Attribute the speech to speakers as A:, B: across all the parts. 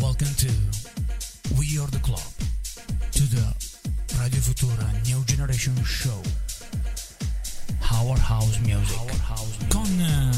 A: Welcome to We Are the Club, to the Radio Futura New Generation Show. Our House Music. Con eh,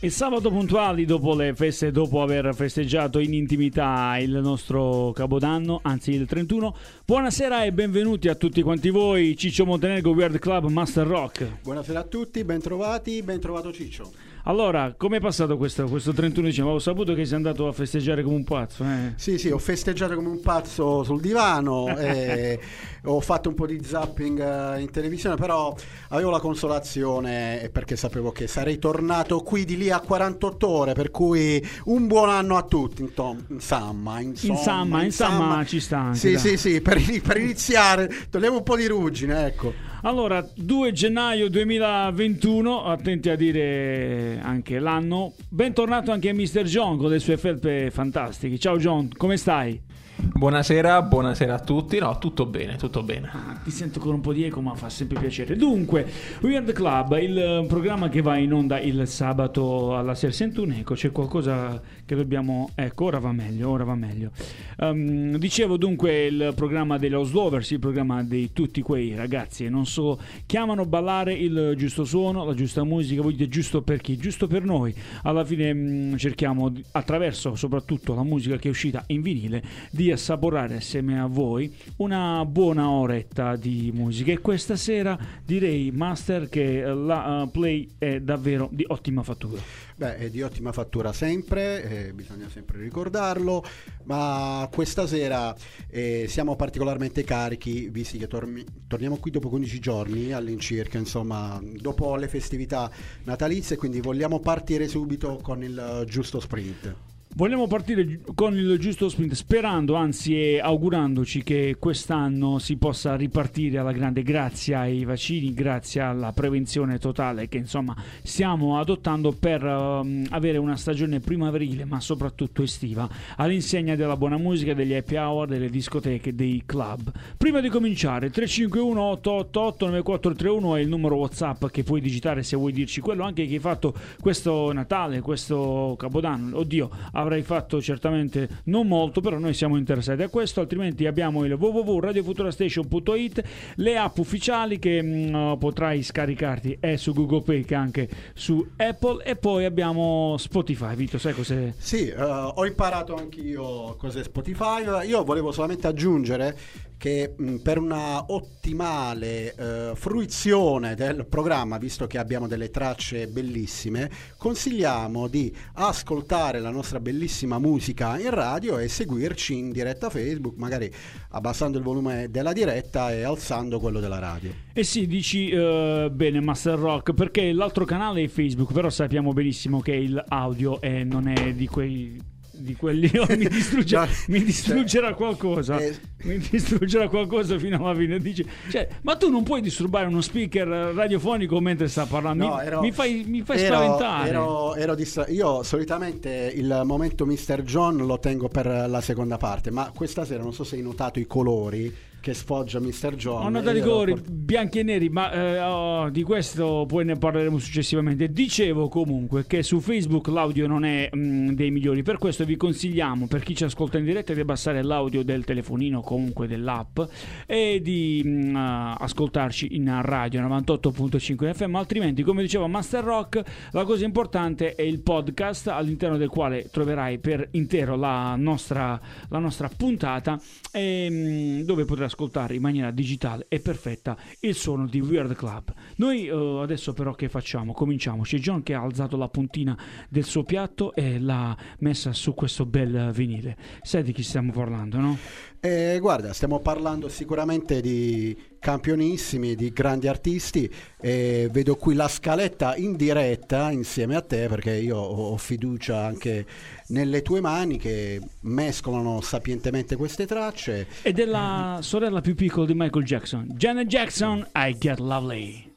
B: Il sabato puntuali dopo le feste, dopo aver festeggiato in intimità il nostro Capodanno, anzi il 31. Buonasera e benvenuti a tutti quanti voi, Ciccio Montenegro, Weird Club Master Rock.
C: Buonasera a tutti, bentrovati, ben trovato Ciccio.
B: Allora, com'è passato questo, questo 31 dicembre? Ho saputo che sei andato a festeggiare come un pazzo. Eh?
C: Sì, sì, ho festeggiato come un pazzo sul divano, e ho fatto un po' di zapping eh, in televisione, però avevo la consolazione eh, perché sapevo che sarei tornato qui di lì a 48 ore, per cui un buon anno a tutti, insomma, insomma,
B: Insomma, insomma, ci sta anche,
C: Sì,
B: dai.
C: sì, sì, per, per iniziare togliamo un po' di ruggine, ecco.
B: Allora, 2 gennaio 2021, attenti a dire anche l'anno. Bentornato anche a Mr. John con le sue felpe fantastiche. Ciao John, come stai?
D: Buonasera, buonasera a tutti. No, tutto bene, tutto bene.
B: Ah, ti sento con un po' di eco, ma fa sempre piacere. Dunque, Weird Club, il programma che va in onda il sabato alla sera. Sento un eco, c'è qualcosa che dobbiamo. Ecco, ora va meglio, ora va meglio. Ehm, dicevo dunque il programma degli House Lovers, il programma di tutti quei ragazzi che non so, chiamano ballare il giusto suono, la giusta musica, voi dite giusto per chi? Giusto per noi. Alla fine mh, cerchiamo, di- attraverso soprattutto la musica che è uscita in vinile, di assaporare assieme a voi una buona oretta di musica. E questa sera direi, Master, che la eh, play è davvero di ottima fattura.
C: Beh, è di ottima fattura sempre, eh, bisogna sempre ricordarlo, ma questa sera eh, siamo particolarmente carichi, visti che tormi- torniamo qui dopo 15 giorni all'incirca, insomma, dopo le festività natalizie, quindi vogliamo partire subito con il eh, giusto sprint.
B: Vogliamo partire con il giusto sprint, sperando, anzi e augurandoci che quest'anno si possa ripartire alla grande grazie ai vaccini, grazie alla prevenzione totale che insomma stiamo adottando per ehm, avere una stagione primaverile ma soprattutto estiva all'insegna della buona musica, degli happy hour, delle discoteche, dei club. Prima di cominciare 351 888 9431 è il numero WhatsApp che puoi digitare se vuoi dirci quello anche che hai fatto questo Natale, questo Capodanno. Oddio, avrai fatto certamente non molto, però noi siamo interessati a questo, altrimenti abbiamo il www.radiofuturastation.it, le app ufficiali che mh, potrai scaricarti è su Google Play che anche su Apple e poi abbiamo Spotify. Vito, sai cos'è?
C: Sì, eh, ho imparato anch'io cos'è Spotify. Io volevo solamente aggiungere che mh, per una ottimale eh, fruizione del programma, visto che abbiamo delle tracce bellissime, consigliamo di ascoltare la nostra bellissima musica in radio e seguirci in diretta Facebook, magari abbassando il volume della diretta e alzando quello della radio.
B: Eh sì, dici eh, bene Master Rock, perché l'altro canale è Facebook, però sappiamo benissimo che il audio è- non è di quei... Di quelli oh, mi, distrugge-
C: No,
B: mi distruggerà qualcosa.
C: Eh.
B: Mi distruggerà qualcosa fino alla fine. Dici, cioè, ma tu non puoi disturbare uno speaker radiofonico mentre sta parlando.
C: No,
B: mi,
C: ero-
B: mi fai, mi fai
C: ero-
B: spaventare.
C: Ero, ero distra- io solitamente il momento Mr. John lo tengo per la seconda parte, ma questa sera non so se hai notato i colori che sfoggia Mr. John.
B: Ho notato i
C: Io ero
B: colori
C: port-
B: bianchi e neri, ma eh, oh, di questo poi ne parleremo successivamente. Dicevo comunque che su Facebook l'audio non è mm, dei migliori, per questo vi consigliamo per chi ci ascolta in diretta di abbassare l'audio del telefonino, comunque dell'app, e di mm, ah, ascoltarci in radio 98.5 FM. Altrimenti, come diceva Master Rock, la cosa importante è il podcast all'interno del quale troverai per intero la nostra, la nostra puntata, e, mm, dove potrai ascoltare in maniera digitale e perfetta il suono di Weird Club. Noi eh, adesso però che facciamo? Cominciamo. C'è John che ha alzato la puntina del suo piatto e l'ha messa su questo bel vinile. Sai di chi stiamo parlando, no?
C: Eh, guarda, stiamo parlando sicuramente di campionissimi, di grandi artisti. e vedo qui la scaletta in diretta insieme a te perché io ho fiducia anche nelle tue mani che mescolano sapientemente queste tracce.
B: E della sorella più piccola di Michael Jackson, Janet Jackson, I Get Lovely.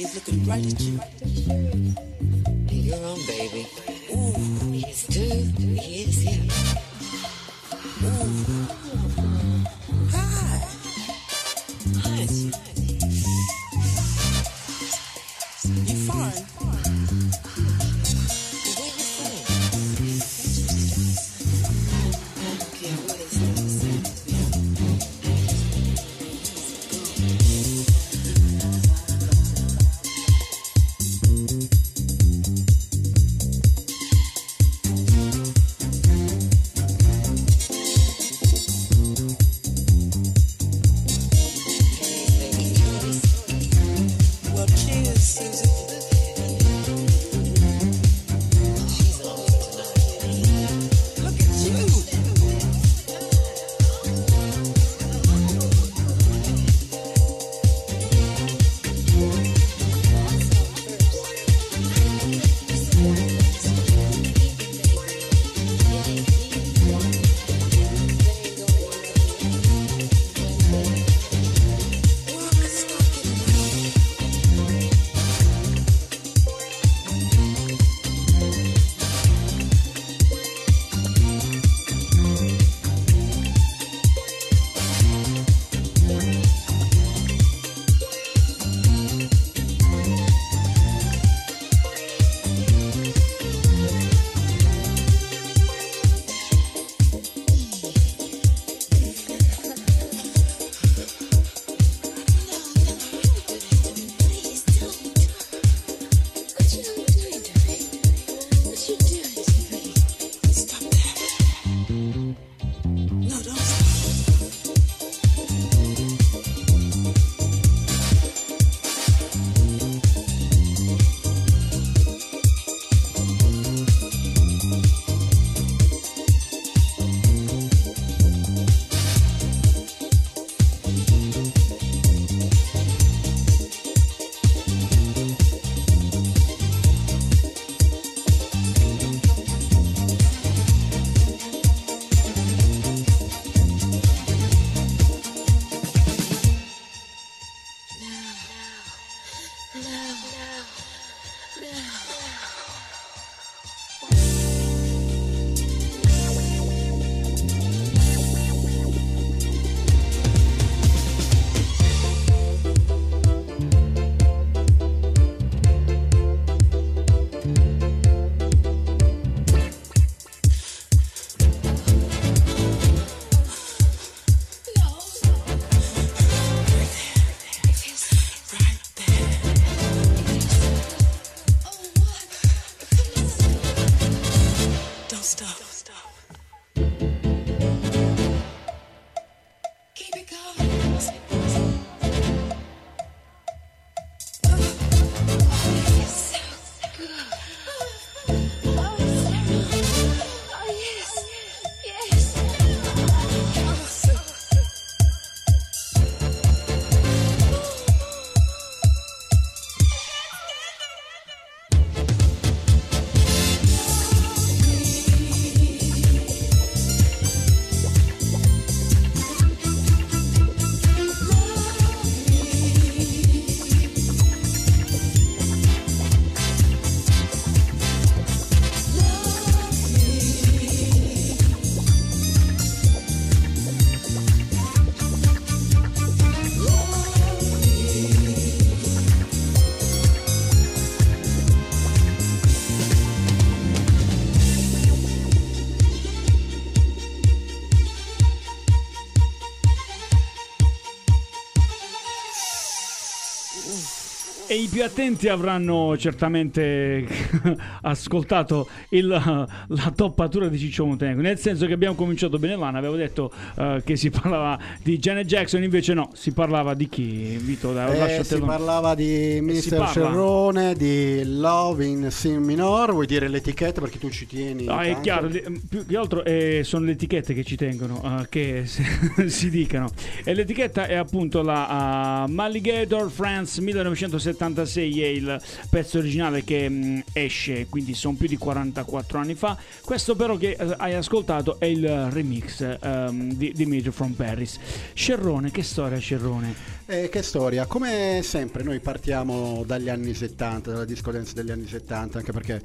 E: He's looking right at you. You're on, baby. Yes, do yes, yeah. Ooh. Hi. Hi.
B: Più attenti avranno certamente ascoltato il- la toppatura di Ciccio Montenegro, nel senso che abbiamo cominciato bene l'anno, avevo detto eh, che si parlava di Janet Jackson, invece no, si parlava di chi? Vito, da,
C: Eh, si parlava di Mister
B: parla.
C: Cerrone, di Love in Si minor, vuoi dire l'etichetta perché tu ci tieni?
B: No, è chiaro, le- più che altro eh, sono le etichette che ci tengono, eh, che si, si dicano. E l'etichetta è appunto la uh, Maligator France 1976, è il pezzo originale che mh, esce, quindi sono più di 44 anni fa. Questo però che eh, hai ascoltato è il remix ehm, di Dimitri from Paris. Scerrone, che storia Scerrone?
C: Eh, che storia, come sempre noi partiamo dagli anni 70, dalla disco degli anni 70, anche perché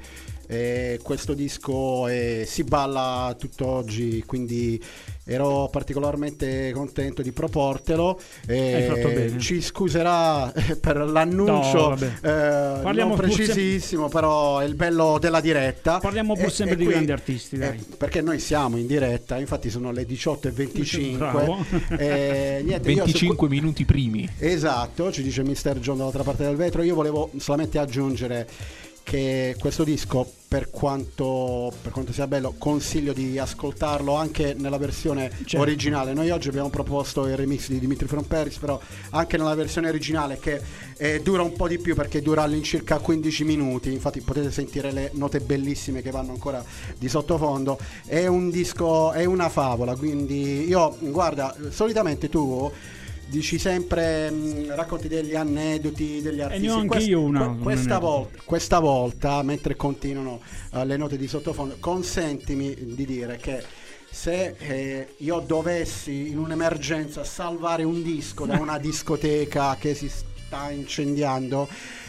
C: eh, questo disco eh, si balla tutt'oggi, quindi ero particolarmente contento di proportelo.
B: Hai fatto bene.
C: Ci scuserà eh, per l'annuncio
B: No,
C: eh,
B: Parliamo
C: non precisissimo, però è il bello della diretta.
B: Parliamo pur
C: E-
B: sempre
C: e
B: di
C: qui-
B: grandi artisti, dai.
C: eh, perché noi siamo in diretta, infatti sono le 18.25.
B: Bravo.
C: Eh, niente, io su-
D: 25 minuti primi.
C: Esatto, ci dice Mr. John dall'altra parte del vetro. Io volevo solamente aggiungere che questo disco, per quanto, per quanto sia bello, consiglio di ascoltarlo anche nella versione
B: Certo.
C: originale. Noi oggi abbiamo proposto il remix di Dimitri From Paris, però anche nella versione originale che eh, dura un po' di più perché dura all'incirca 15 minuti. Infatti potete sentire le note bellissime che vanno ancora di sottofondo. È un disco, è una favola, quindi io, guarda, solitamente tu dici sempre mh, racconti degli aneddoti degli artisti
B: ne ho anche io una-
C: que-
B: un
C: questa,
B: aneddoto.
C: vol- questa volta mentre continuano eh, le note di sottofondo consentimi di dire che se eh, io dovessi in un'emergenza salvare un disco da una discoteca che si sta incendiando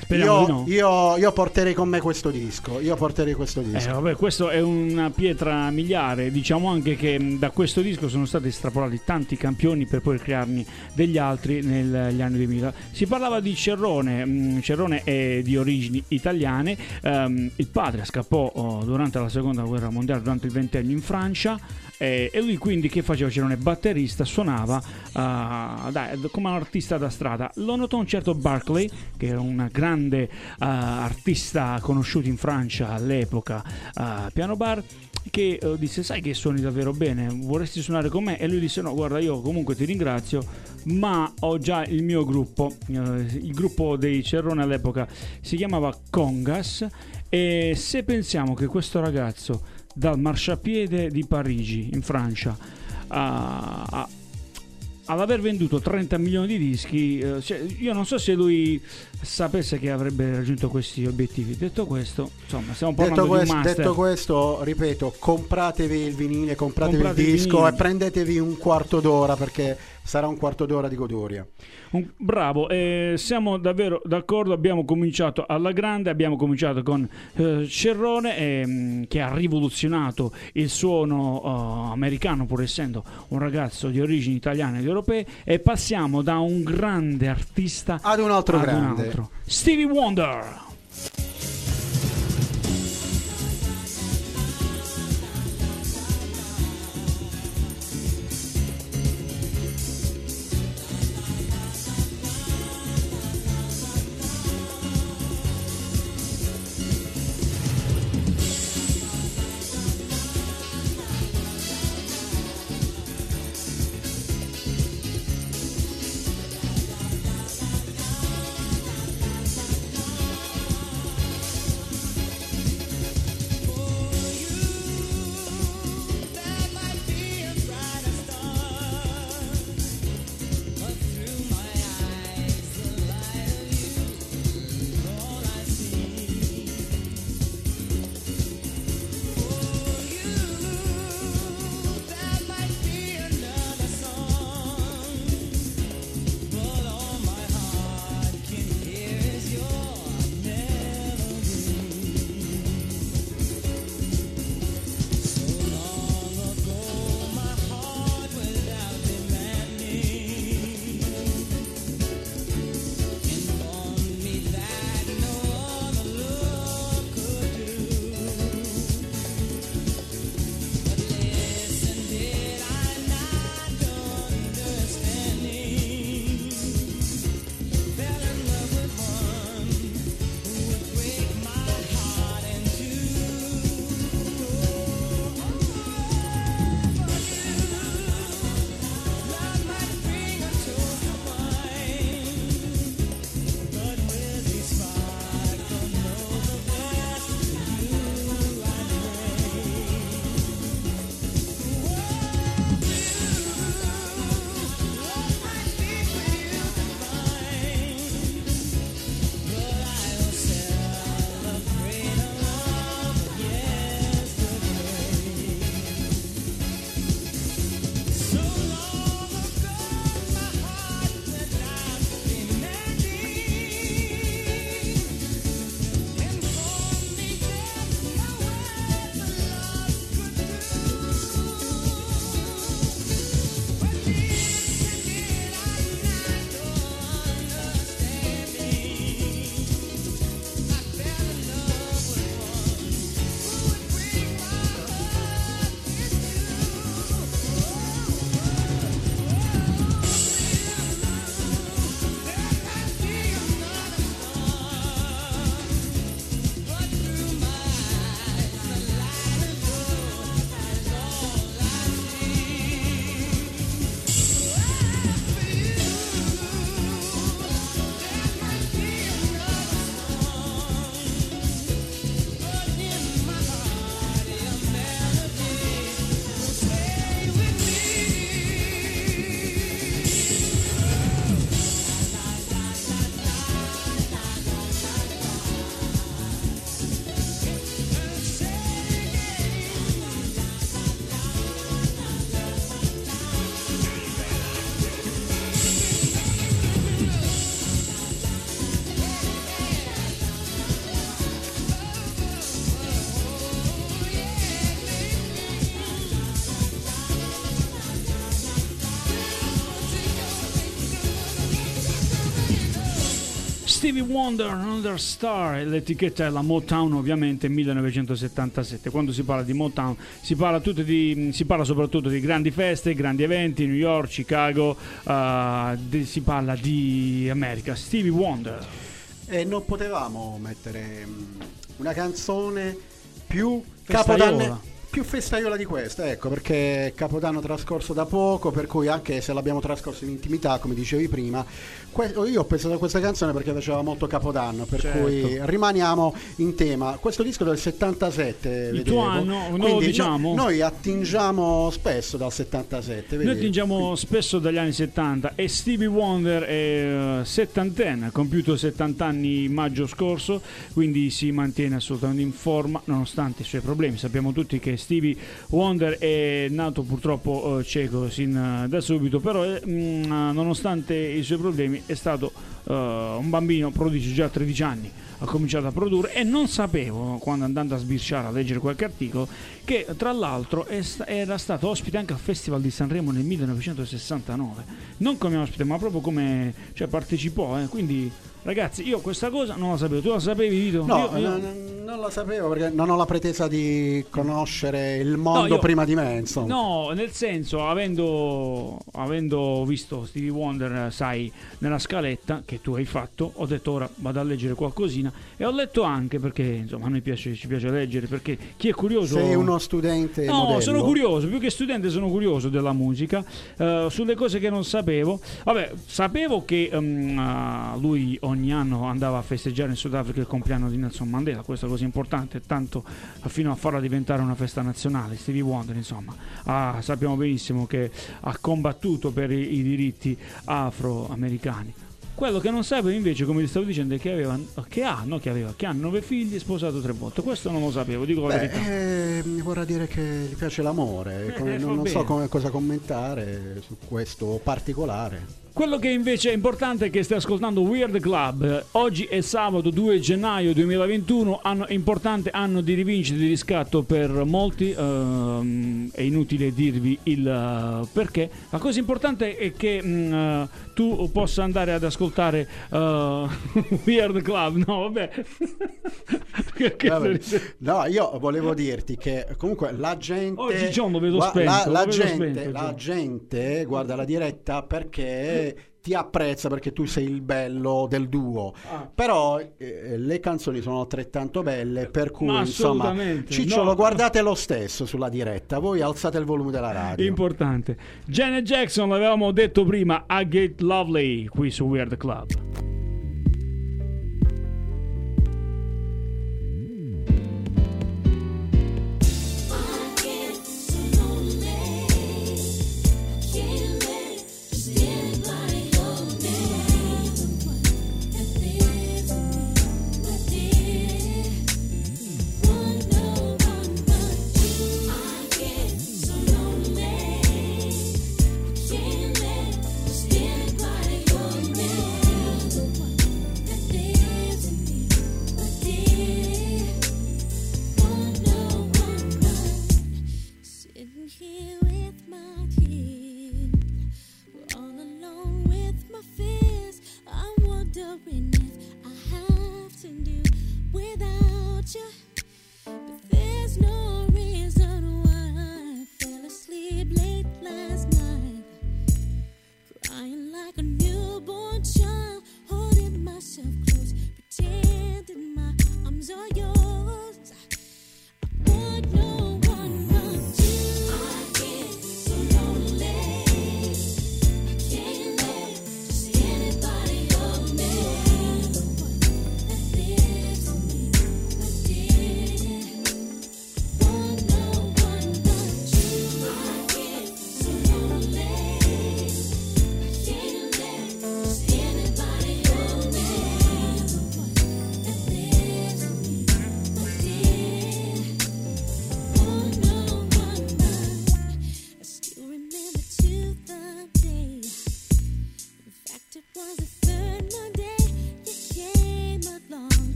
B: Speriamo
C: io,
B: no.
C: io- io porterei con me questo disco io porterei questo
B: Eh,
C: disco
B: vabbè, questo è una pietra miliare. Diciamo anche che da questo disco sono stati estrapolati tanti campioni per poi crearne degli altri negli anni 2000. Si parlava di Cerrone, Cerrone è di origini italiane. Ehm, il padre scappò oh, durante la seconda guerra mondiale, durante il ventennio in Francia. Eh, e lui quindi che faceva? Cerrone batterista, suonava ah, dai, come un artista da strada. Lo notò un certo Barclay, che era una grande ah, artista conosciuta in Francia all'epoca, a piano bar, che eh, disse sai che suoni davvero bene, vorresti suonare con me? E lui disse no, guarda io comunque ti ringrazio, ma ho già il mio gruppo, eh, il gruppo dei Cerrone all'epoca si chiamava Congas e se pensiamo che questo ragazzo dal marciapiede di Parigi in Francia a- a- ad aver venduto 30 milioni di dischi, eh, cioè, io non so se lui sapesse che avrebbe raggiunto questi obiettivi. Detto questo, insomma, stiamo parlando
C: Detto questo, detto questo, ripeto, compratevi il vinile, compratevi
B: Comprate
C: il
B: il
C: disco
B: vinile.
C: e prendetevi un quarto d'ora perché sarà un quarto d'ora di goduria.
B: Un- bravo, eh, siamo davvero d'accordo. Abbiamo cominciato alla grande, abbiamo cominciato con eh, Cerrone ehm, che ha rivoluzionato il suono eh, americano, pur essendo un ragazzo di origini italiane ed europee, e passiamo da un grande artista
C: Ad un altro
B: ad un
C: grande.
B: altro. Stevie Wonder. Stevie Wonder, Another Star, l'etichetta è la Motown ovviamente 1977. Quando si parla di Motown si parla, di- si parla soprattutto di grandi feste, grandi eventi, New York, Chicago, eh, di- si parla di America. Stevie Wonder.
C: E non potevamo mettere mm, una canzone più capodanno. Più festaiola di questa, ecco, perché Capodanno trascorso da poco, per cui anche se l'abbiamo trascorso in intimità, come dicevi prima, que- io ho pensato a questa canzone perché faceva molto Capodanno, per
B: Certo.
C: cui rimaniamo in tema. Questo disco del 77,
B: Il
C: vedevo,
B: tuo anno,
C: quindi
B: diciamo?
C: no- noi attingiamo spesso dal 77,
B: Noi
C: vedi?
B: attingiamo spesso dagli anni 70 e Stevie Wonder è eh, settantenne, ha compiuto 70 anni maggio scorso, quindi si mantiene assolutamente in forma nonostante i suoi problemi. Sappiamo tutti che Stevie Wonder è nato purtroppo eh, cieco sin eh, da subito, però eh, mh, nonostante i suoi problemi è stato un bambino prodigio già a 13 anni. Ha cominciato a produrre e non sapevo, quando andando a sbirciare a leggere qualche articolo, che tra l'altro era stato ospite anche al Festival di Sanremo nel 1969. Non come ospite, ma proprio come cioè, partecipò. eh. Quindi, ragazzi, io questa cosa non la sapevo. Tu la sapevi, Vito?
C: No,
B: Io- io-
C: no, no, non la sapevo perché non ho la pretesa di conoscere il mondo
B: io-
C: prima di me, insomma.
B: No, nel senso, avendo, avendo visto Stevie Wonder, sai, nella scaletta che tu hai fatto, ho detto ora vado a leggere qualcosina e ho letto anche perché, insomma, a noi piace, ci piace leggere perché chi è curioso...
C: Sei uno studente
B: No,
C: modello.
B: sono curioso, più che studente sono curioso della musica, eh, sulle cose che non sapevo. Vabbè, sapevo che ehm, ah, lui ogni anno andava a festeggiare in Sudafrica il compleanno di Nelson Mandela, questa cosa importante, tanto fino a farla diventare una festa nazionale. Stevie Wonder, insomma, ah, sappiamo benissimo che ha combattuto per i, i diritti afroamericani. Quello che non sapevo invece, come ti stavo dicendo, è che aveva, che ha, no che aveva, che ha nove figli e sposato tre volte. Questo non lo sapevo, dico la
C: Beh,
B: verità.
C: eh, mi vorrà dire che gli piace l'amore, come-
B: Eh, va
C: non, non so come- cosa commentare su questo particolare.
B: Quello che invece è importante è che stai ascoltando Weird Club. Oggi è sabato 2 gennaio 2021, anno importante anno di rivincita di riscatto per molti. ehm, è inutile dirvi il eh, perché. La cosa importante è che mm, eh, tu possa andare ad ascoltare eh, Weird Club. No, vabbè.
C: Vabbè. No, io volevo dirti che comunque la gente.
B: Oggi John lo vedo spento,
C: La, la
B: vedo
C: gente,
B: spento,
C: la gente guarda la diretta perché ti apprezza perché tu sei il bello del duo.
B: Ah.
C: Però eh, le canzoni sono altrettanto belle, per cui
B: Ma
C: insomma,
B: assolutamente,
C: Ciccio
B: no.
C: lo guardate lo stesso sulla diretta. Voi alzate il volume della radio.
B: Importante. Janet Jackson, l'avevamo detto prima, I Get Lovely qui su Weird Club.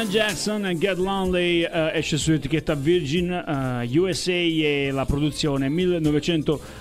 B: Janet Jackson, Get Lonely eh, esce su etichetta Virgin eh, USA e la produzione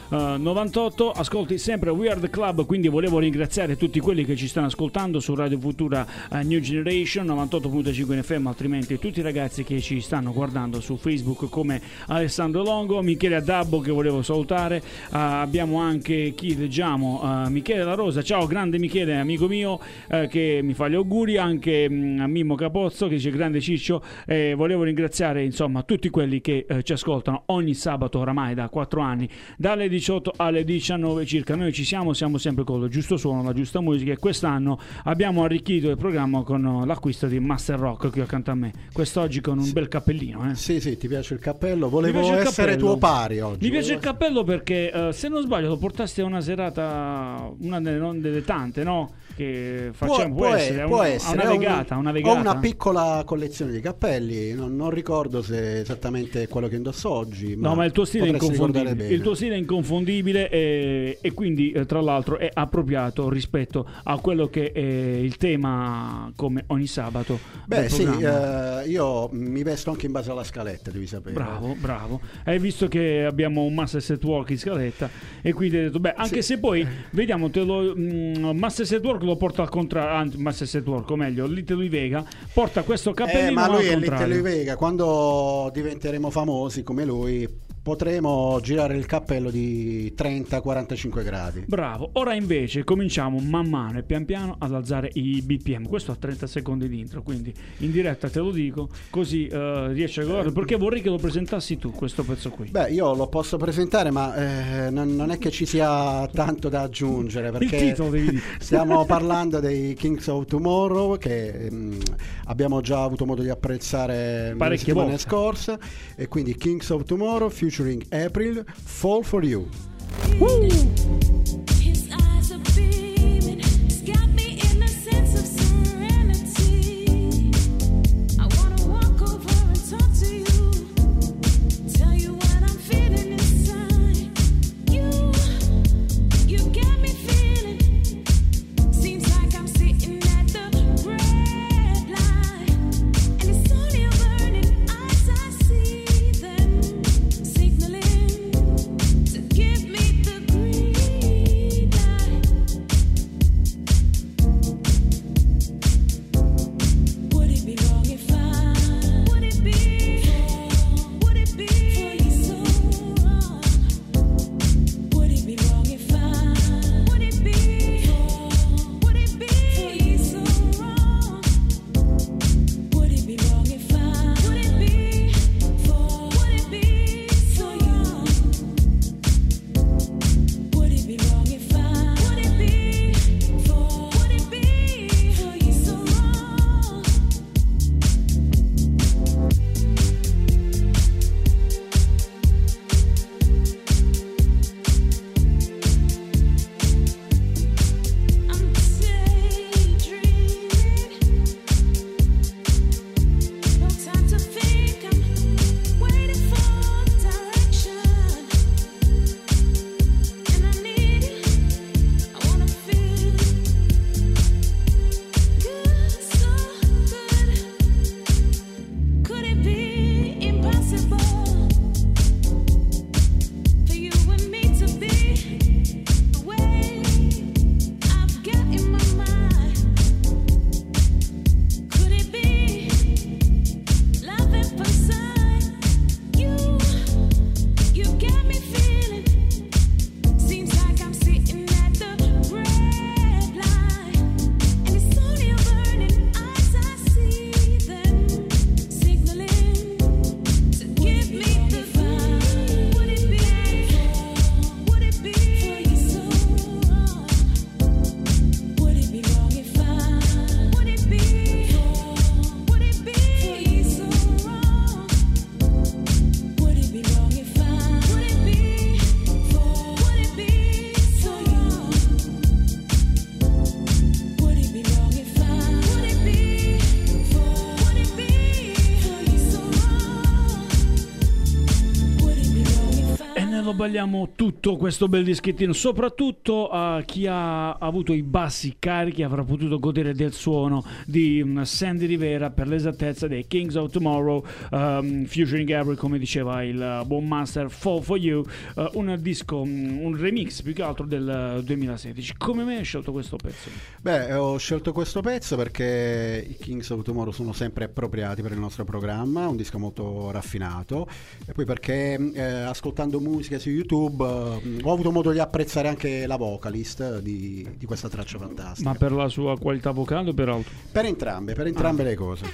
B: 1998. Ascolti sempre We Are The Club, quindi volevo ringraziare tutti quelli che ci stanno ascoltando su Radio Futura eh, New Generation 98.5 in FM, altrimenti tutti i ragazzi che ci stanno guardando su Facebook come Alessandro Longo, Michele Adabbo che volevo salutare, eh, abbiamo anche chi leggiamo, eh, Michele La Rosa, ciao grande Michele, amico mio eh, che mi fa gli auguri, anche mm, a Mimmo Capozzo che dice grande Ciccio, eh, volevo ringraziare insomma tutti quelli che eh, ci ascoltano ogni sabato oramai da 4 anni, dalle 18 alle 19 circa, noi ci siamo, siamo sempre con il giusto suono, la giusta musica e quest'anno abbiamo arricchito il programma con eh, l'acquisto di Master Rock qui accanto a me, quest'oggi con un bel cappellino. Eh.
C: Sì, sì, ti piace il cappello? Volevo
B: il
C: essere
B: cappello.
C: tuo pari oggi.
B: Mi piace il cappello perché eh, se non sbaglio lo portasti a una serata, una delle, delle tante, no? Che facciamo, può, essere,
C: può
B: un- a
C: essere.
B: una
C: Ho un-
B: vegata, una
C: Ho
B: vegata.
C: una piccola collezione di cappelli, non, non ricordo se esattamente quello che indosso oggi.
B: No, ma il tuo stile è inconfondibile. Il tuo stile è inconfondibile e, e quindi, eh, tra l'altro, è appropriato rispetto a quello che è il tema come ogni sabato.
C: Beh, sì, eh, io mi vesto anche in base alla scaletta, devi sapere.
B: Bravo, bravo. Hai visto che abbiamo un Master Set Work in scaletta e quindi hai detto, beh, anche se poi, vediamo, te lo, mm, Master Set Work lo porta al contrario, anzi, Master Set Work, o meglio, Little Vega porta questo cappellino
C: Eh, ma lui è
B: contrario.
C: Little Vega. Quando diventeremo famosi come lui, potremo girare il cappello di 30-45 gradi.
B: Bravo, ora invece cominciamo man mano e pian piano ad alzare i BPM. Questo a 30 secondi di intro, quindi in diretta te lo dico, così eh, riesci a guardare. Perché vorrei che lo presentassi tu questo pezzo qui.
C: Beh, io lo posso presentare, ma eh, non, non è che ci sia tanto da aggiungere
B: Il
C: perché
B: titolo devi dire.
C: stiamo parlando dei Kings of Tomorrow che mm, abbiamo già avuto modo di apprezzare
B: Parecchie
C: settimana
B: volte.
C: scorsa e quindi Kings of Tomorrow featuring April Fall for You.
F: His
B: balliamo tutto questo bel dischettino, soprattutto a chi ha avuto i bassi carichi avrà potuto godere del suono di mm, Sandy Rivera per l'esattezza dei Kings of Tomorrow, um, Fusion Gabriel come diceva il uh, buon master Fall For You, uh, un disco, mm, un remix più che altro del uh, 2016. Come mai hai scelto questo pezzo?
C: Beh, ho scelto questo pezzo perché i Kings of Tomorrow sono sempre appropriati per il nostro programma, un disco molto raffinato e poi perché eh, ascoltando musica su YouTube eh, ho avuto modo di apprezzare anche la vocalist di, di questa traccia fantastica.
B: Ma per la sua qualità vocale o per altro?
C: Per entrambe, per entrambe le cose.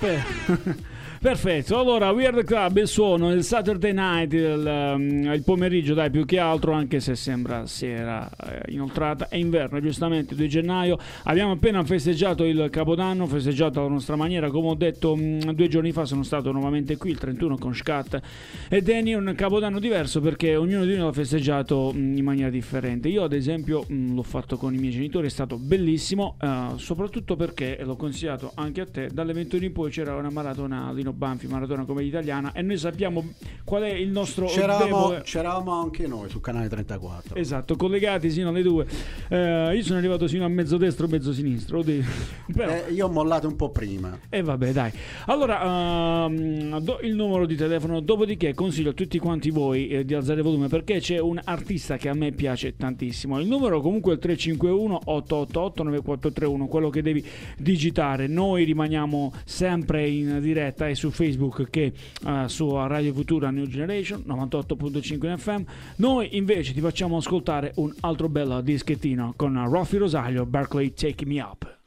B: Beh, Perfetto, allora Weird Club il suono il Saturday night, il, um, il pomeriggio dai più che altro anche se sembra sera eh, inoltrata, è inverno giustamente 2 gennaio, abbiamo appena festeggiato il Capodanno, festeggiato alla nostra maniera, come ho detto mh, due giorni fa sono stato nuovamente qui il 31 con Scat e Danny, un Capodanno diverso perché ognuno di noi l'ha festeggiato mh, in maniera differente, io ad esempio mh, l'ho fatto con i miei genitori, è stato bellissimo, eh, soprattutto perché, l'ho consigliato anche a te, dall'evento in poi c'era una maratona Lino Banfi, maratona come italiana e noi sappiamo qual è il nostro
C: C'eravamo,
B: debole-
C: c'eravamo anche noi sul canale 34.
B: Esatto, collegati sino alle due. Eh, io sono arrivato sino a mezzo destro, mezzo sinistro. Però,
C: Eh, io ho mollato un po' prima.
B: e vabbè, dai. Allora, ehm, do il numero di telefono, dopodiché consiglio a tutti quanti voi eh, di alzare il volume perché c'è un artista che a me piace tantissimo. Il numero comunque è il 351 888 9431, quello che devi digitare. Noi rimaniamo sempre in diretta e su Facebook che eh, su Radio Futura New Generation 98.5 in FM. Noi invece ti facciamo ascoltare un altro bello dischettino con Roffi Rosaglio, Berkeley Take Me Up.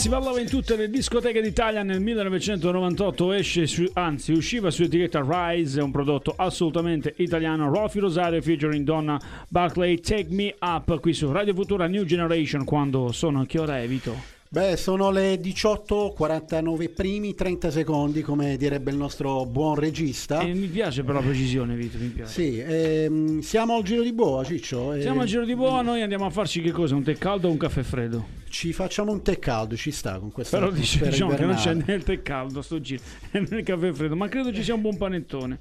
F: Si ballava in tutte le discoteche d'Italia nel 1998, esce su- anzi usciva su etichetta Rise, un prodotto assolutamente italiano, Rolfi Rosario featuring Donna Barclay, Take Me Up, qui su Radio Futura New Generation, quando sono, che ora è?
C: Beh, sono le 18.49 primi 30 secondi, come direbbe il nostro buon regista.
F: E mi piace per la precisione Vito, mi piace.
C: Sì, ehm, siamo al giro di boa, Ciccio. e
F: Siamo al giro di boa, noi andiamo a farci che cosa? Un tè caldo o un caffè freddo?
C: Ci facciamo un tè caldo, ci sta con questa
F: Però dice, diciamo che non c'è
C: invernale.
F: né il tè caldo sto giro, né il caffè freddo, ma credo ci sia un buon panettone.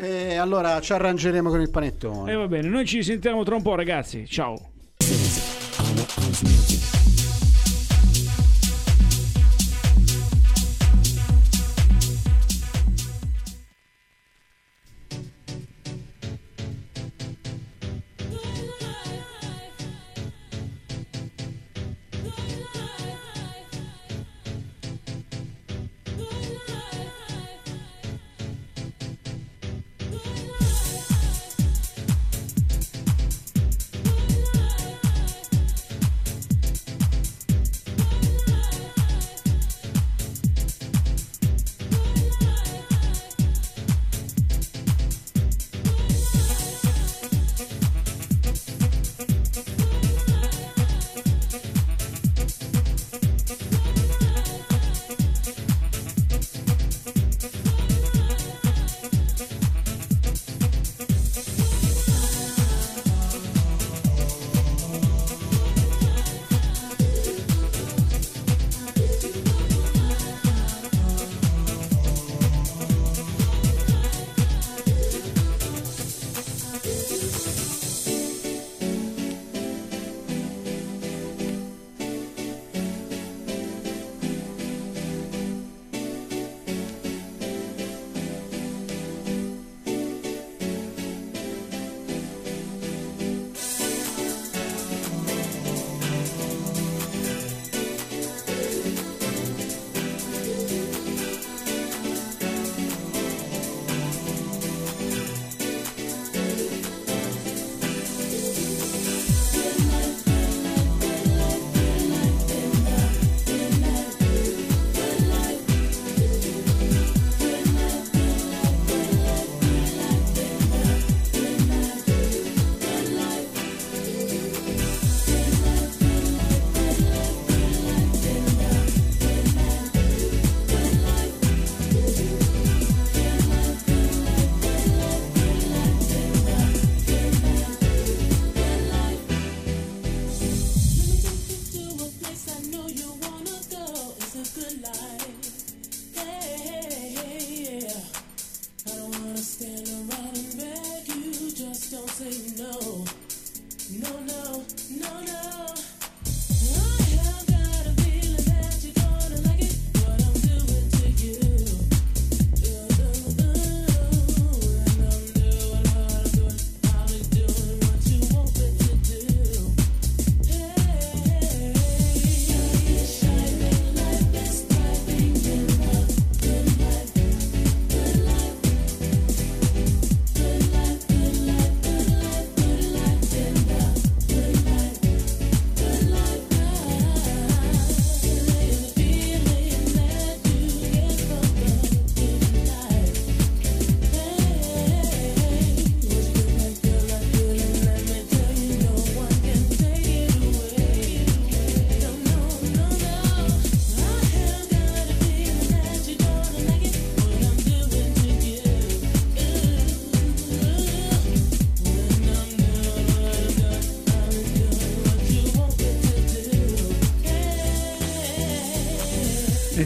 C: E allora ci arrangeremo con il panettone.
F: E va bene, noi ci sentiamo tra un po' ragazzi, ciao.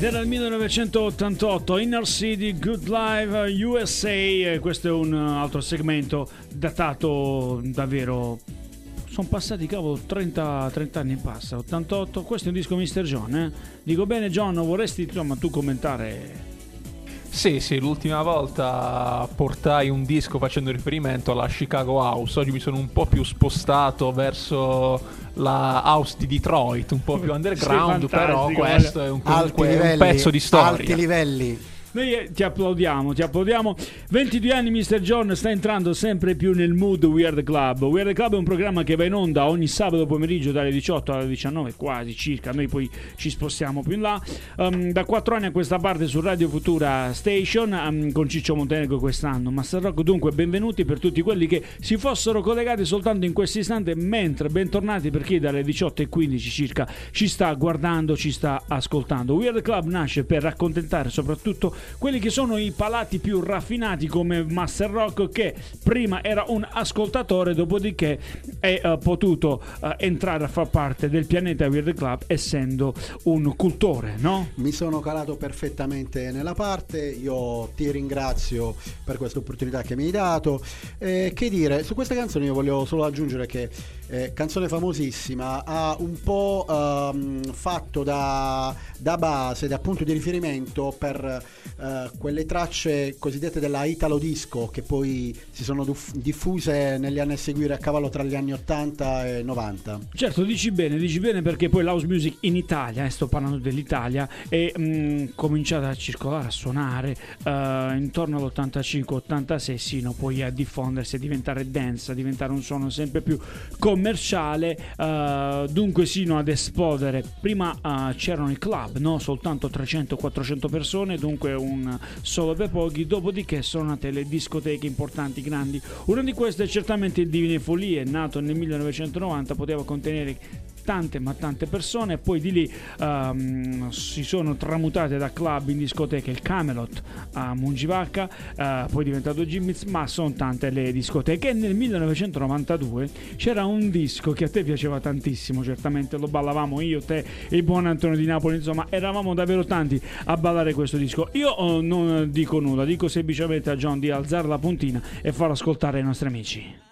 F: Era il 1988, Inner City, Good Live USA, e questo è un altro segmento datato davvero... Sono passati, cavolo, 30, 30 anni passa, 88, questo è un disco Mr. John, eh? Dico bene John, vorresti insomma tu commentare...
D: Sì, sì, l'ultima volta portai un disco facendo riferimento alla Chicago House. Oggi mi sono un po' più spostato verso la house di Detroit, un po' più underground,
F: Sì,
D: però questo è un, comunque un pezzo di storia.
C: Alti livelli.
B: Noi eh, ti applaudiamo, ti applaudiamo. 22 anni Mr. John sta entrando sempre più nel mood Weird Club. Weird Club è un programma che va in onda ogni sabato pomeriggio dalle 18 alle 19 quasi circa. Noi poi ci spostiamo più in là. Um, da 4 anni a questa parte su Radio Futura Station um, con Ciccio Montenegro quest'anno. Master Rock dunque benvenuti per tutti quelli che si fossero collegati soltanto in questo istante mentre bentornati per chi dalle 18 e 15 circa ci sta guardando, ci sta ascoltando. Weird Club nasce per accontentare soprattutto quelli che sono i palati più raffinati come Master Rock che prima era un ascoltatore dopodiché è eh, potuto eh, entrare a far parte del pianeta Weird Club essendo un cultore, no?
C: Mi sono calato perfettamente nella parte, io ti ringrazio per questa opportunità che mi hai dato. Eh, che dire, su questa canzone io voglio solo aggiungere che eh, canzone famosissima, ha un po' ehm, fatto da, da base, da punto di riferimento per eh, quelle tracce cosiddette della Italo Disco che poi si sono diffuse negli anni a seguire a cavallo tra gli anni 80 e 90.
B: Certo, dici bene, dici bene perché poi l'house music in Italia, e sto parlando dell'Italia, è mh, cominciata a circolare, a suonare eh, intorno all'85-86, sino poi a diffondersi, a diventare dance, a diventare un suono sempre più commerciale, eh, dunque sino ad esplodere. Prima eh, c'erano i club, no? soltanto 300-400 persone, dunque un solo per pochi, dopodiché sono nate le discoteche importanti, grandi. Una di queste è certamente il Divine Follie, nato nel 1990, poteva contenere tante ma tante persone. Poi di lì ehm, si sono tramutate da club in discoteche. Il Camelot a Mungivacca eh, poi è diventato Jimmy's ma sono tante le discoteche. E nel 1992 c'era un disco che a te piaceva tantissimo certamente. Lo ballavamo io, te e il buon Antonio di Napoli insomma eravamo davvero tanti a ballare questo disco. Io oh, non dico nulla dico semplicemente a John di alzare la puntina e farlo ascoltare ai nostri amici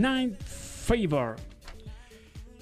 B: Night Fever.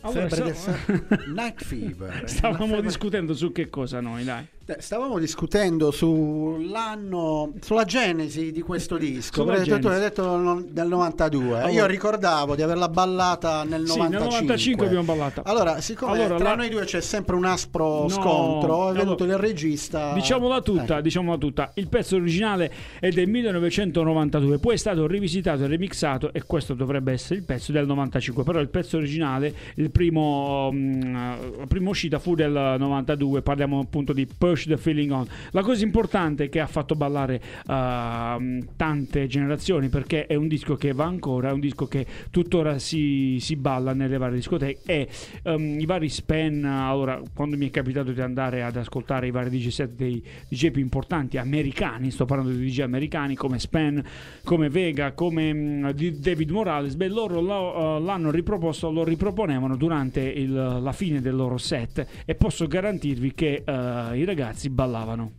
B: Allora,
C: Febbre
B: sta-
C: del sa- Night Fever.
B: stavamo discutendo su che cosa noi, dai.
C: Stavamo discutendo sull'anno, sulla genesi di questo disco. Tu hai detto del 92.
B: Allora-
C: Io ricordavo di averla ballata nel
B: Sì,
C: 95.
B: nel 95 abbiamo ballata.
C: Allora, siccome
B: Allora,
C: tra
B: la-
C: noi due c'è sempre un aspro
B: No,
C: scontro, è venuto
B: allora,
C: il regista.
B: Diciamola tutta,
C: Eh.
B: diciamola tutta. Il pezzo originale è del 1992, poi è stato rivisitato e remixato e questo dovrebbe essere il pezzo del 95, però il pezzo originale, il primo, mm, la prima uscita fu del 92, parliamo appunto di Push the Feeling On. La cosa importante che ha fatto ballare uh, tante generazioni perché è un disco che va ancora, è un disco che tuttora si, si balla nelle varie discoteche e um, i vari span, allora quando mi è capitato di andare ad ascoltare i vari DJ set dei DJ più importanti americani, sto parlando di DJ americani come Span, come Vega, come di David Morales, beh loro lo- uh, l'hanno riproposto, lo riproponevano durante il- la fine del loro set e posso garantirvi che uh, i ragazzi ballavano.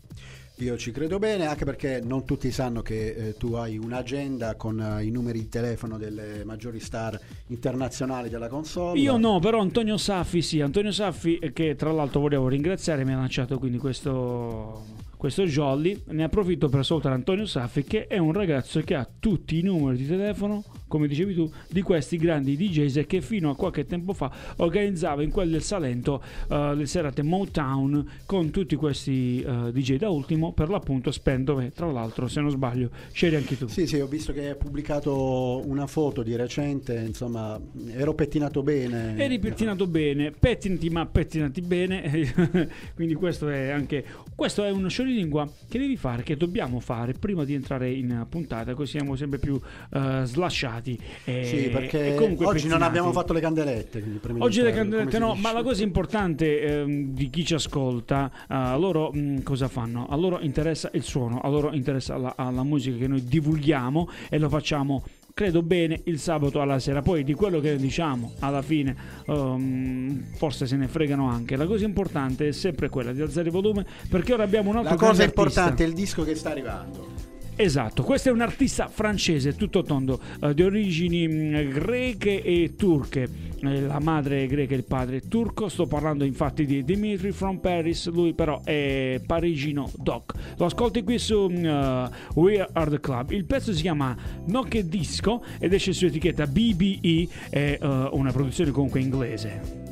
C: Io ci credo bene, anche perché non tutti sanno che eh, tu hai un'agenda con eh, i numeri di telefono delle maggiori star internazionali della console.
B: Io no, però Antonio Saffi sì, Antonio Saffi eh, che tra l'altro volevo ringraziare mi ha lanciato quindi questo, questo jolly, ne approfitto per salutare Antonio Saffi che è un ragazzo che ha tutti i numeri di telefono, come dicevi tu, di questi grandi DJs che fino a qualche tempo fa organizzava in quel del Salento eh, le serate Motown con tutti questi eh, DJ da ultimo, per l'appunto Spen dove tra l'altro se non sbaglio c'eri anche tu.
C: Sì, sì, ho visto che hai pubblicato una foto di recente, insomma, ero pettinato bene.
B: Eri pettinato bene, pettinati ma pettinati bene, quindi questo è anche questo è uno scioglilingua che devi fare, che dobbiamo fare prima di entrare in puntata, così siamo sempre più eh, slasciati. E,
C: Sì, perché
B: comunque
C: oggi non
B: pettinati.
C: abbiamo fatto le candelette.
B: Oggi le
C: come
B: no, ma la cosa importante ehm, di chi ci ascolta, a loro mh, cosa fanno? A loro interessa il suono, a loro interessa la, la musica che noi divulghiamo e lo facciamo credo bene il sabato alla sera poi di quello che diciamo alla fine ehm, forse se ne fregano anche la cosa importante è sempre quella di alzare il volume perché ora abbiamo un altro
C: La cosa
B: grande artista.
C: importante è il disco che sta arrivando.
B: Esatto, questo è un artista francese tutto tondo, eh, di origini mh, greche e turche. Eh, la madre è greca e il padre è turco. Sto parlando infatti di Dimitri from Paris, lui però è parigino doc. Lo ascolti qui su eh, We Are the Club. Il pezzo si chiama Noche Disco ed esce su etichetta BBE, è eh, una produzione comunque inglese.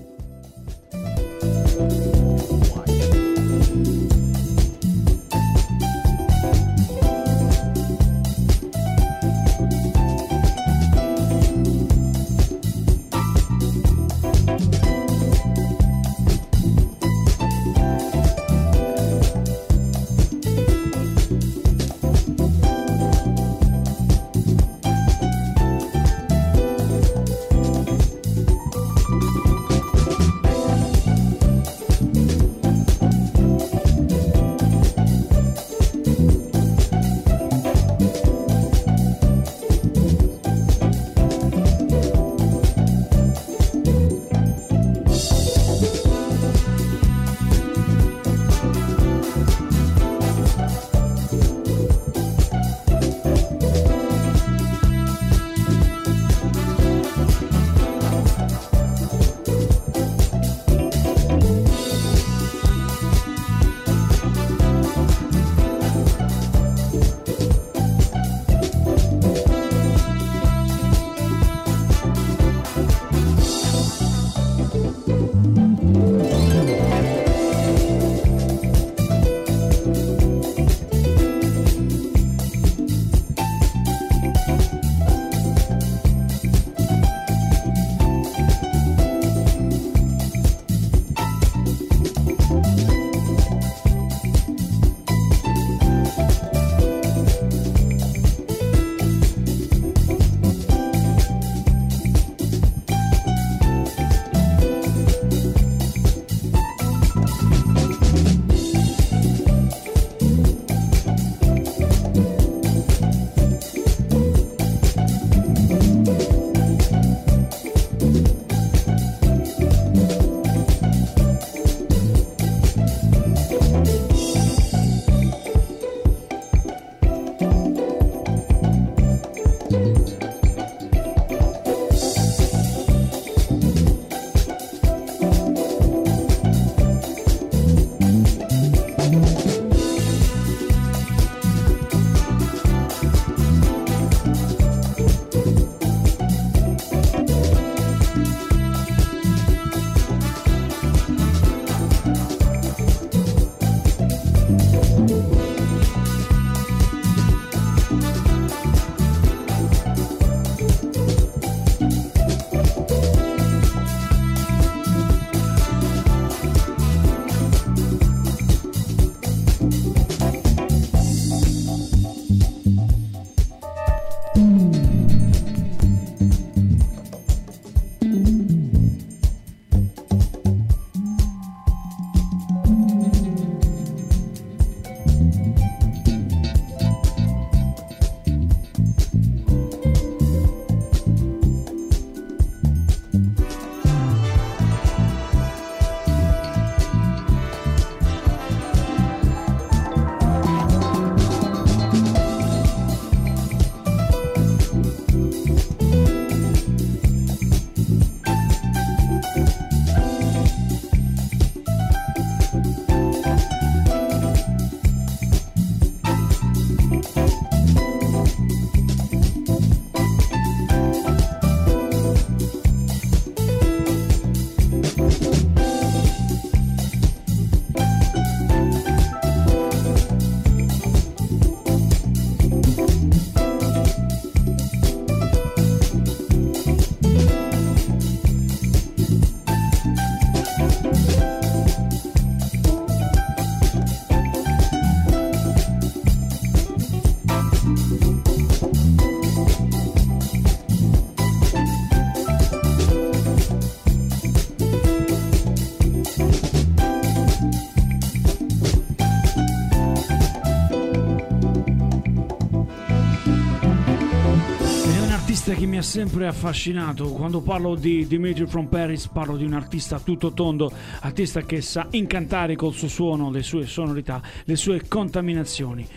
B: Ha sempre affascinato. Quando parlo di Dimitri from Paris parlo di un artista tutto tondo, artista che sa incantare col suo suono, le sue sonorità, le sue contaminazioni.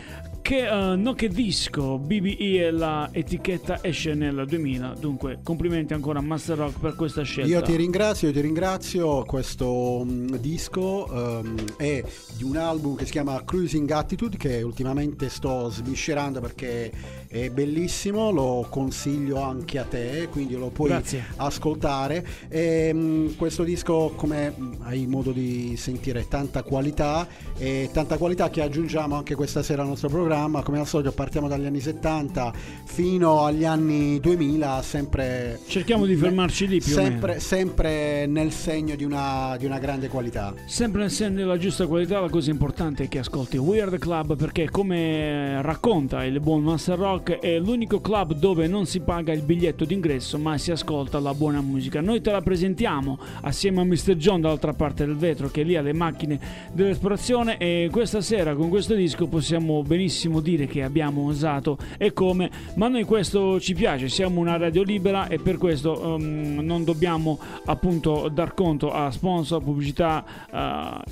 B: Che, eh, no, che disco BBE e la esce nel 2000 dunque complimenti ancora a Master Rock per questa scelta
C: Io ti ringrazio, io ti ringrazio. Questo mm, disco ehm, è di un album che si chiama Cruising Attitude che ultimamente sto sviscerando perché è bellissimo, lo consiglio anche a te, quindi lo puoi
B: Grazie.
C: ascoltare. E, mm, questo disco, come hai modo di sentire, tanta qualità e tanta qualità che aggiungiamo anche questa sera al nostro programma. Come al solito partiamo dagli anni 70 fino agli anni 2000, sempre
B: cerchiamo di fermarci lì più
C: sempre, sempre nel segno di una, di una grande qualità.
B: Sempre nel segno della giusta qualità, la cosa importante è che ascolti Weird Club perché come racconta il buon Master Rock è l'unico club dove non si paga il biglietto d'ingresso ma si ascolta la buona musica. Noi te la presentiamo assieme a Mr. John dall'altra parte del vetro che è lì ha le macchine dell'esplorazione e questa sera con questo disco possiamo benissimo dire che abbiamo osato e come, ma noi questo ci piace, siamo una radio libera e per questo ehm, non dobbiamo appunto dar conto a sponsor, pubblicità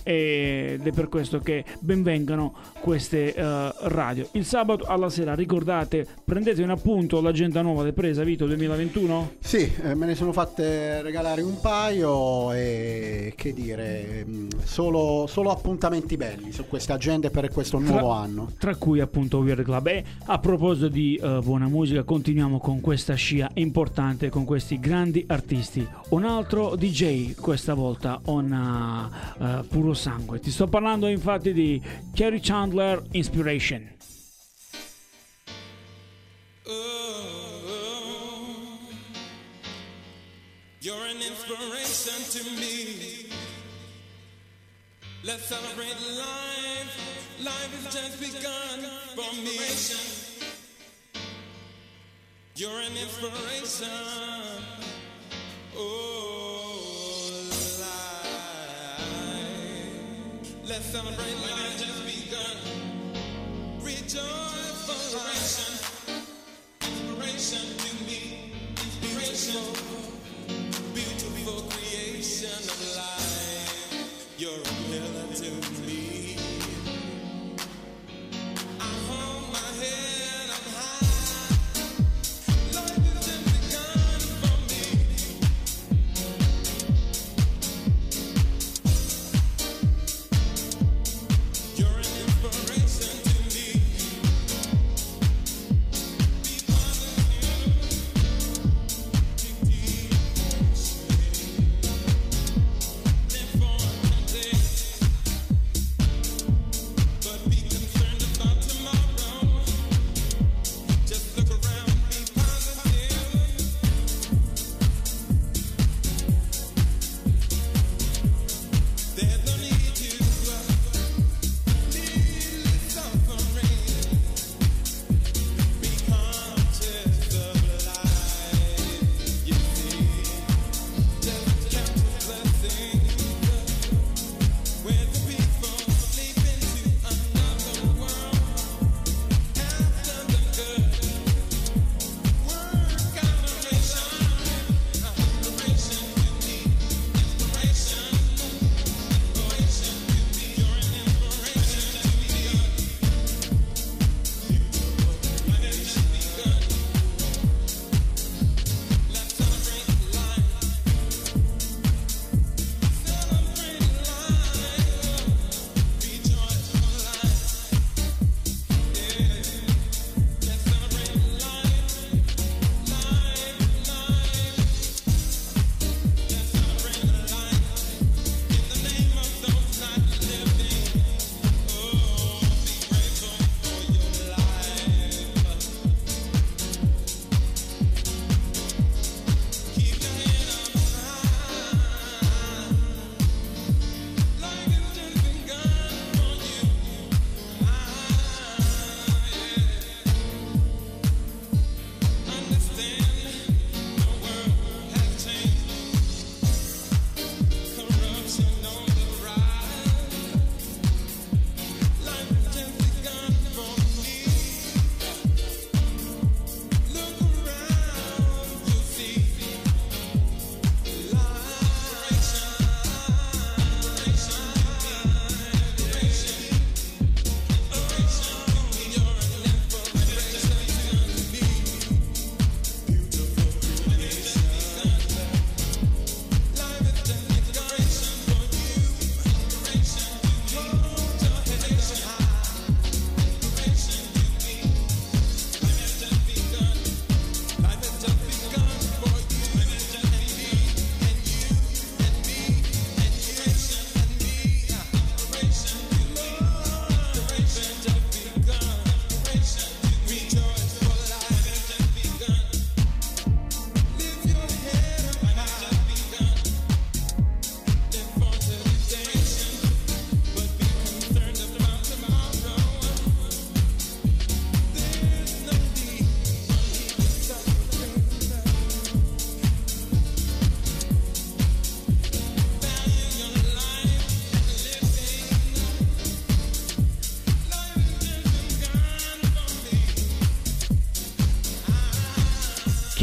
B: eh, ed è per questo che benvengano queste eh, radio. Il sabato alla sera ricordate, prendete un appunto l'agenda nuova del Presa Vito 2021?
C: Sì, eh, me ne sono fatte regalare un paio e che dire, mh, solo, solo appuntamenti belli su queste agende per questo nuovo anno.
B: tra cui appunto Weird Club. E a proposito di eh, buona musica, continuiamo con questa scia importante, con questi grandi artisti. Un altro DJ, questa volta on uh, uh, puro sangue. Ti sto parlando infatti di Kerry Chandler Inspiration. Uh, uh, uh.
G: You're an inspiration to me. Let's celebrate life. Life has just begun for me. You're an inspiration. Oh, creation of life.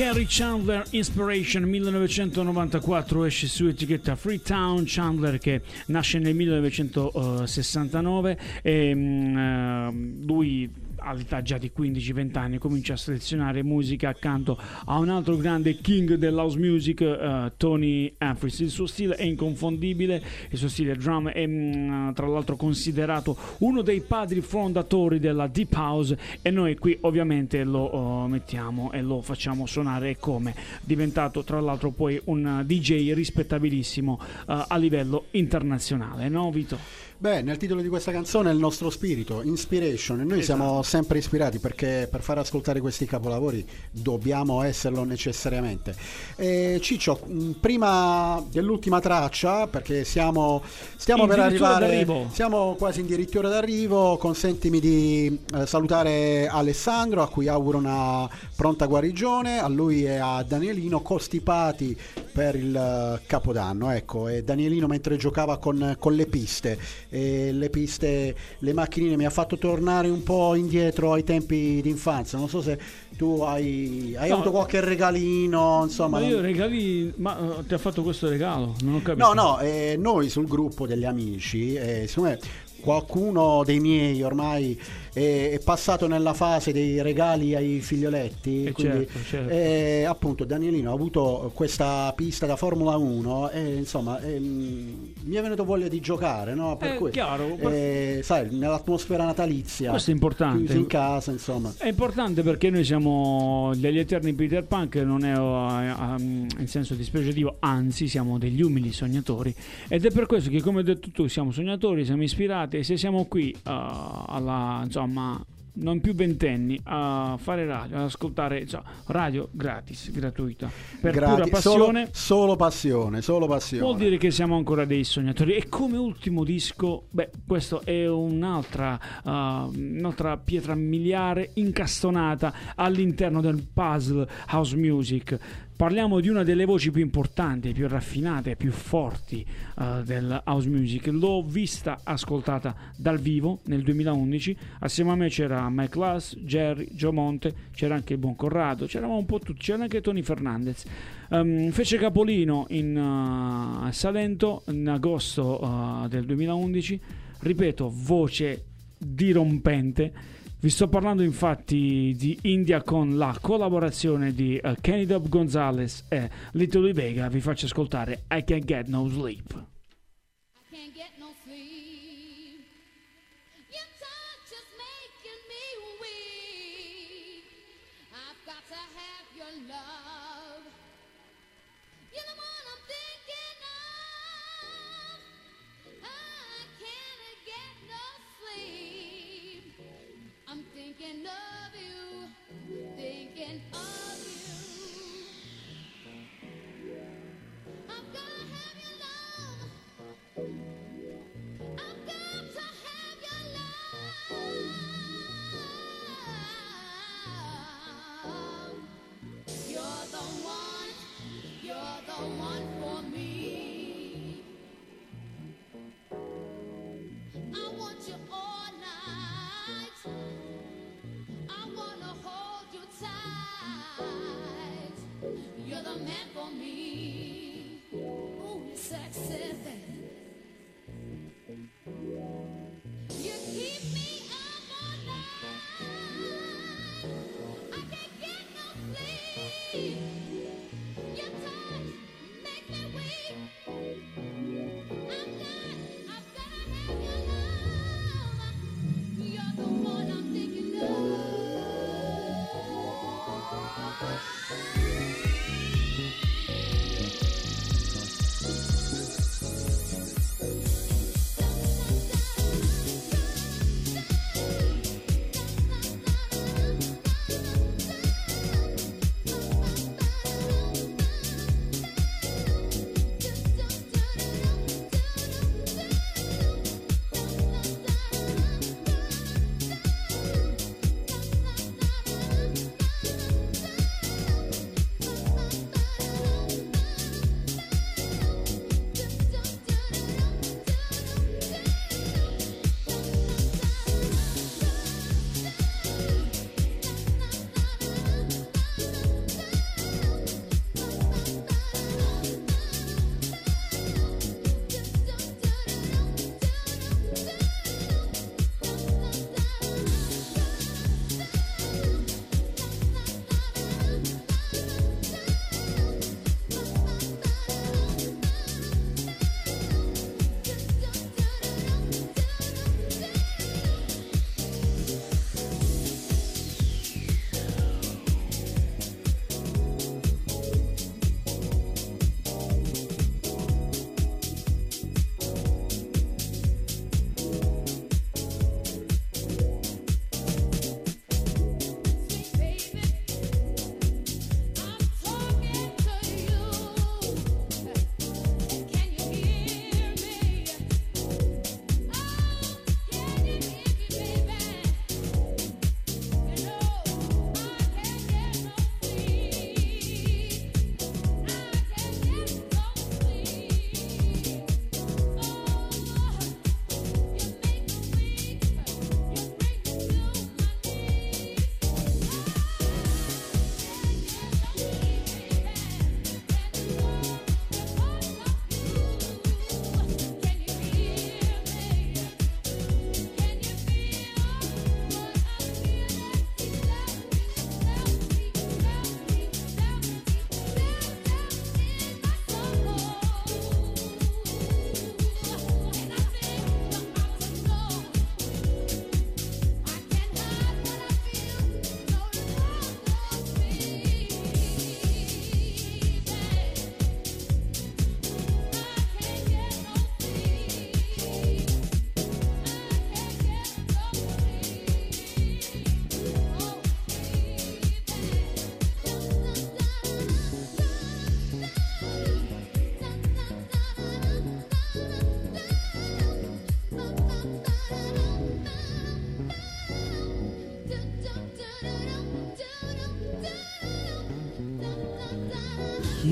B: Carrie Chandler Inspiration 1994 esce su etichetta Freetown Chandler che nasce nel 1969 e mm, eh, lui all'età già di 15-20 anni comincia a selezionare musica accanto a un altro grande king dell'house music eh, Tony Humphries il suo stile è inconfondibile il suo stile drum è mm, tra l'altro considerato uno dei padri fondatori della deep house e noi qui ovviamente lo oh, mettiamo e lo facciamo suonare come diventato tra l'altro poi un DJ rispettabilissimo eh, a livello internazionale no Vito?
C: Beh, nel titolo di questa canzone è il nostro spirito, Inspiration, e noi siamo sempre ispirati perché per far ascoltare questi capolavori dobbiamo esserlo necessariamente. E Ciccio, mh, prima dell'ultima traccia, perché siamo, stiamo per arrivare,
B: d'arrivo.
C: siamo quasi in dirittura d'arrivo, consentimi di eh, salutare Alessandro, a cui auguro una pronta guarigione, a lui e a Danielino, costipati per il eh, capodanno, ecco, e Danielino mentre giocava con, con le piste, e le piste, le macchinine, mi ha fatto tornare un po' indietro ai tempi d'infanzia, non so se tu hai, hai
B: No.
C: avuto qualche regalino, insomma...
B: Ma io regali, ma eh, ti ha fatto questo regalo? Non ho capito.
C: No, no, eh, noi sul gruppo degli amici, eh, secondo me qualcuno dei miei ormai è, è passato nella fase dei regali ai figlioletti.
B: Eh,
C: quindi,
B: certo, certo.
C: eh, appunto, Danielino ha avuto questa pista da Formula 1 e insomma ehm, mi è venuto voglia di giocare, no? Per
B: Eh,
C: cui,
B: chiaro, per-
C: eh, sai, nell'atmosfera natalizia,
B: Questo è importante.
C: in casa, insomma.
B: È importante perché noi siamo degli eterni Peter Pan, che non è uh, um, in senso dispregiativo, anzi siamo degli umili sognatori. Ed è per questo che, come hai detto tu, siamo sognatori, siamo ispirati e se siamo qui uh, alla, insomma, non più ventenni a fare radio, ad ascoltare insomma, radio gratis, gratuita, per
C: Grati-
B: pura passione.
C: Solo, solo passione, solo passione.
B: Vuol dire che siamo ancora dei sognatori. E come ultimo disco, beh, questo è un'altra, uh, un'altra pietra miliare incastonata all'interno del puzzle house music. Parliamo di una delle voci più importanti, più raffinate, più forti uh, del house music. L'ho vista ascoltata dal vivo nel 2011. Assieme a me c'era Mike Lass, Jerry, Joe Monte, c'era anche il buon Corrado, c'eravamo un po' tutti, c'era anche Tony Fernandez. Um, fece capolino in uh, Salento in agosto uh, del 2011. Ripeto, voce dirompente. Vi sto parlando infatti di India con la collaborazione di uh, Kenny Dub Gonzalez e Little Vega. Vi faccio ascoltare I Can't Get No Sleep.
F: accident.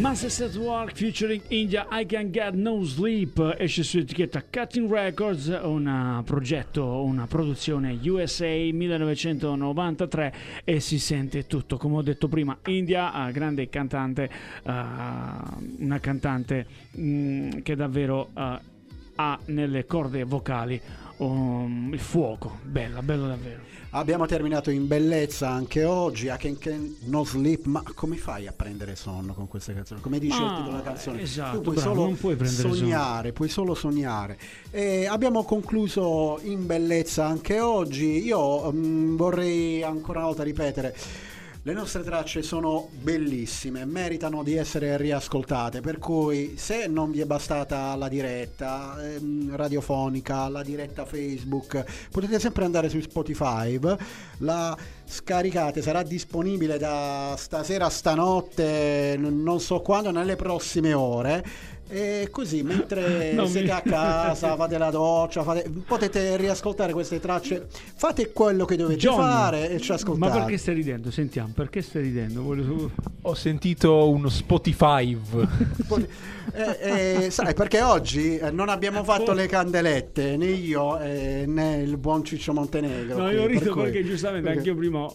B: Master at Work featuring India I Can Get No Sleep. Esce su etichetta Cutting Records un progetto, una produzione USA 1993 e si sente tutto. Come ho detto prima India, eh, grande cantante eh, una cantante mm, che davvero eh, ha nelle corde vocali um, il fuoco bella, bella davvero
C: Abbiamo terminato in bellezza anche oggi. I can, can no sleep. Ma come fai a prendere sonno con queste canzoni? Come dice il
B: Ah,
C: titolo della canzone?
B: esatto,
C: tu puoi
B: bravo,
C: solo
B: non puoi prendere
C: sognare, puoi solo sognare. E abbiamo concluso in bellezza anche oggi. Io mm, vorrei ancora una volta ripetere. Le nostre tracce sono bellissime, meritano di essere riascoltate, per cui se non vi è bastata la diretta ehm, radiofonica, la diretta Facebook, potete sempre andare su Spotify, la scaricate, sarà disponibile da stasera stanotte, non so quando, nelle prossime ore. E così, mentre
B: Non
C: siete
B: mi-
C: a casa, fate la doccia, fate- potete riascoltare queste tracce. Fate quello che dovete
B: John,
C: fare e ci ascoltate.
B: ma perché stai ridendo? Sentiamo, perché stai ridendo? Voglio-
D: Ho sentito uno Spotify.
C: Eh, eh, sai, perché oggi eh, non abbiamo fatto le candelette, né io eh, né il buon Ciccio Montenegro.
B: No,
C: qui,
B: io rido
C: per cui-
B: perché giustamente
C: perché-
B: anche io prima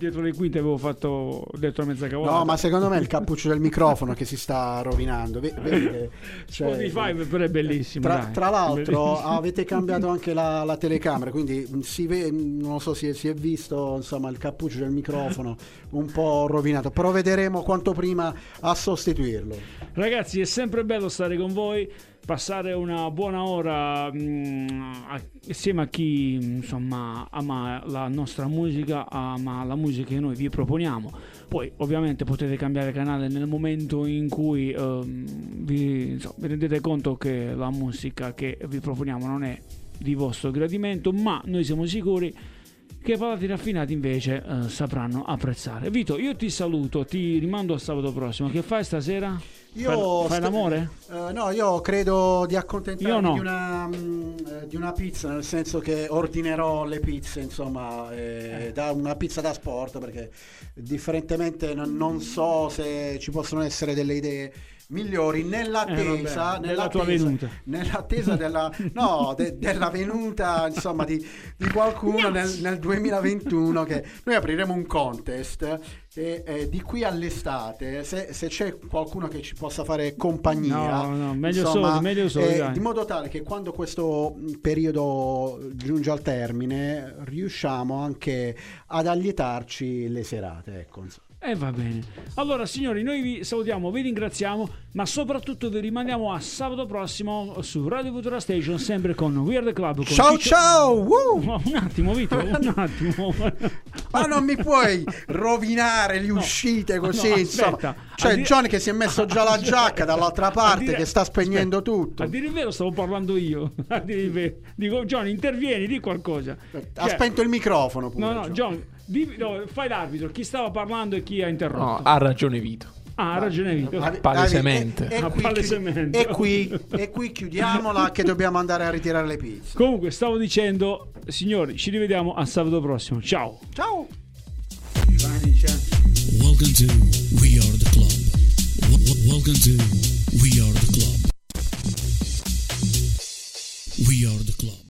B: dietro le quinte avevo fatto detto a mezza cavolata.
C: No, ma secondo me è il cappuccio del microfono che si sta rovinando. Ve- vedi che- cioè,
B: Spotify però è bellissimo.
C: Tra, tra l'altro
B: Bellissimo.
C: avete cambiato anche la, la telecamera, quindi si vede, non so se si è visto insomma, il cappuccio del microfono un po' rovinato. Provvederemo quanto prima a sostituirlo.
B: Ragazzi, è sempre bello stare con voi, passare una buona ora mm, a- insieme a chi insomma ama la nostra musica, ama la musica che noi vi proponiamo. Poi ovviamente potete cambiare canale nel momento in cui ehm, vi, insomma, vi rendete conto che la musica che vi proponiamo non è di vostro gradimento, ma noi siamo sicuri che palati raffinati invece eh, sapranno apprezzare. Vito, io ti saluto, ti rimando a sabato prossimo. Che fai stasera?
C: Io
B: fai, fai l'amore?
C: Eh, no, io credo di accontentarmi
B: no.
C: di, una, mm, eh, di una pizza, nel senso che ordinerò le pizze, insomma, eh, da una pizza da sport, perché differentemente non, non so se ci possono essere delle idee migliori nell'attesa,
B: Eh, vabbè,
C: nell'attesa-
B: venuta.
C: nell'attesa della, no, de- della venuta insomma di, di qualcuno nel, nel 2021 che noi apriremo un contest e eh, di qui all'estate se, se c'è qualcuno che ci possa fare compagnia
B: No, no, meglio
C: insomma,
B: soli, meglio soli,
C: eh, di modo tale che quando questo mh, periodo giunge al termine riusciamo anche ad allietarci le serate ecco insomma.
B: E va bene. Allora, signori, noi vi salutiamo, vi ringraziamo, ma soprattutto vi rimandiamo a sabato prossimo su Radio Futura Station, sempre con Weird Club. Con
C: ciao
B: Ciccio-
C: ciao Woo!
B: Un attimo, Vito, un attimo.
C: Ma non mi puoi rovinare le uscite così,
B: no, aspetta.
C: C'è
B: A dire-
C: John che si è messo già la giacca dall'altra parte,
B: dire-
C: che sta spegnendo
B: aspetta,
C: tutto.
B: A dire il vero, stavo parlando io. A dire il vero. Dico, John, intervieni, di qualcosa.
C: Ha
B: Cioè,
C: spento il microfono pure.
B: No, no,
C: John.
B: Di- no, fai l'arbitro. Chi stava parlando e chi ha interrotto?
D: No, ha ragione Vito.
B: ah, ha ragione Vito.
C: Ave-
D: Palesemente.
C: E, e,
B: Ah,
C: qui,
B: palesemente.
C: e qui- e qui chiudiamola che dobbiamo andare a ritirare le pizze.
B: Comunque, stavo dicendo, signori, ci rivediamo a sabato prossimo. Ciao.
C: Ciao!
A: Welcome to We Are the Club. Welcome to We Are the Club. We Are the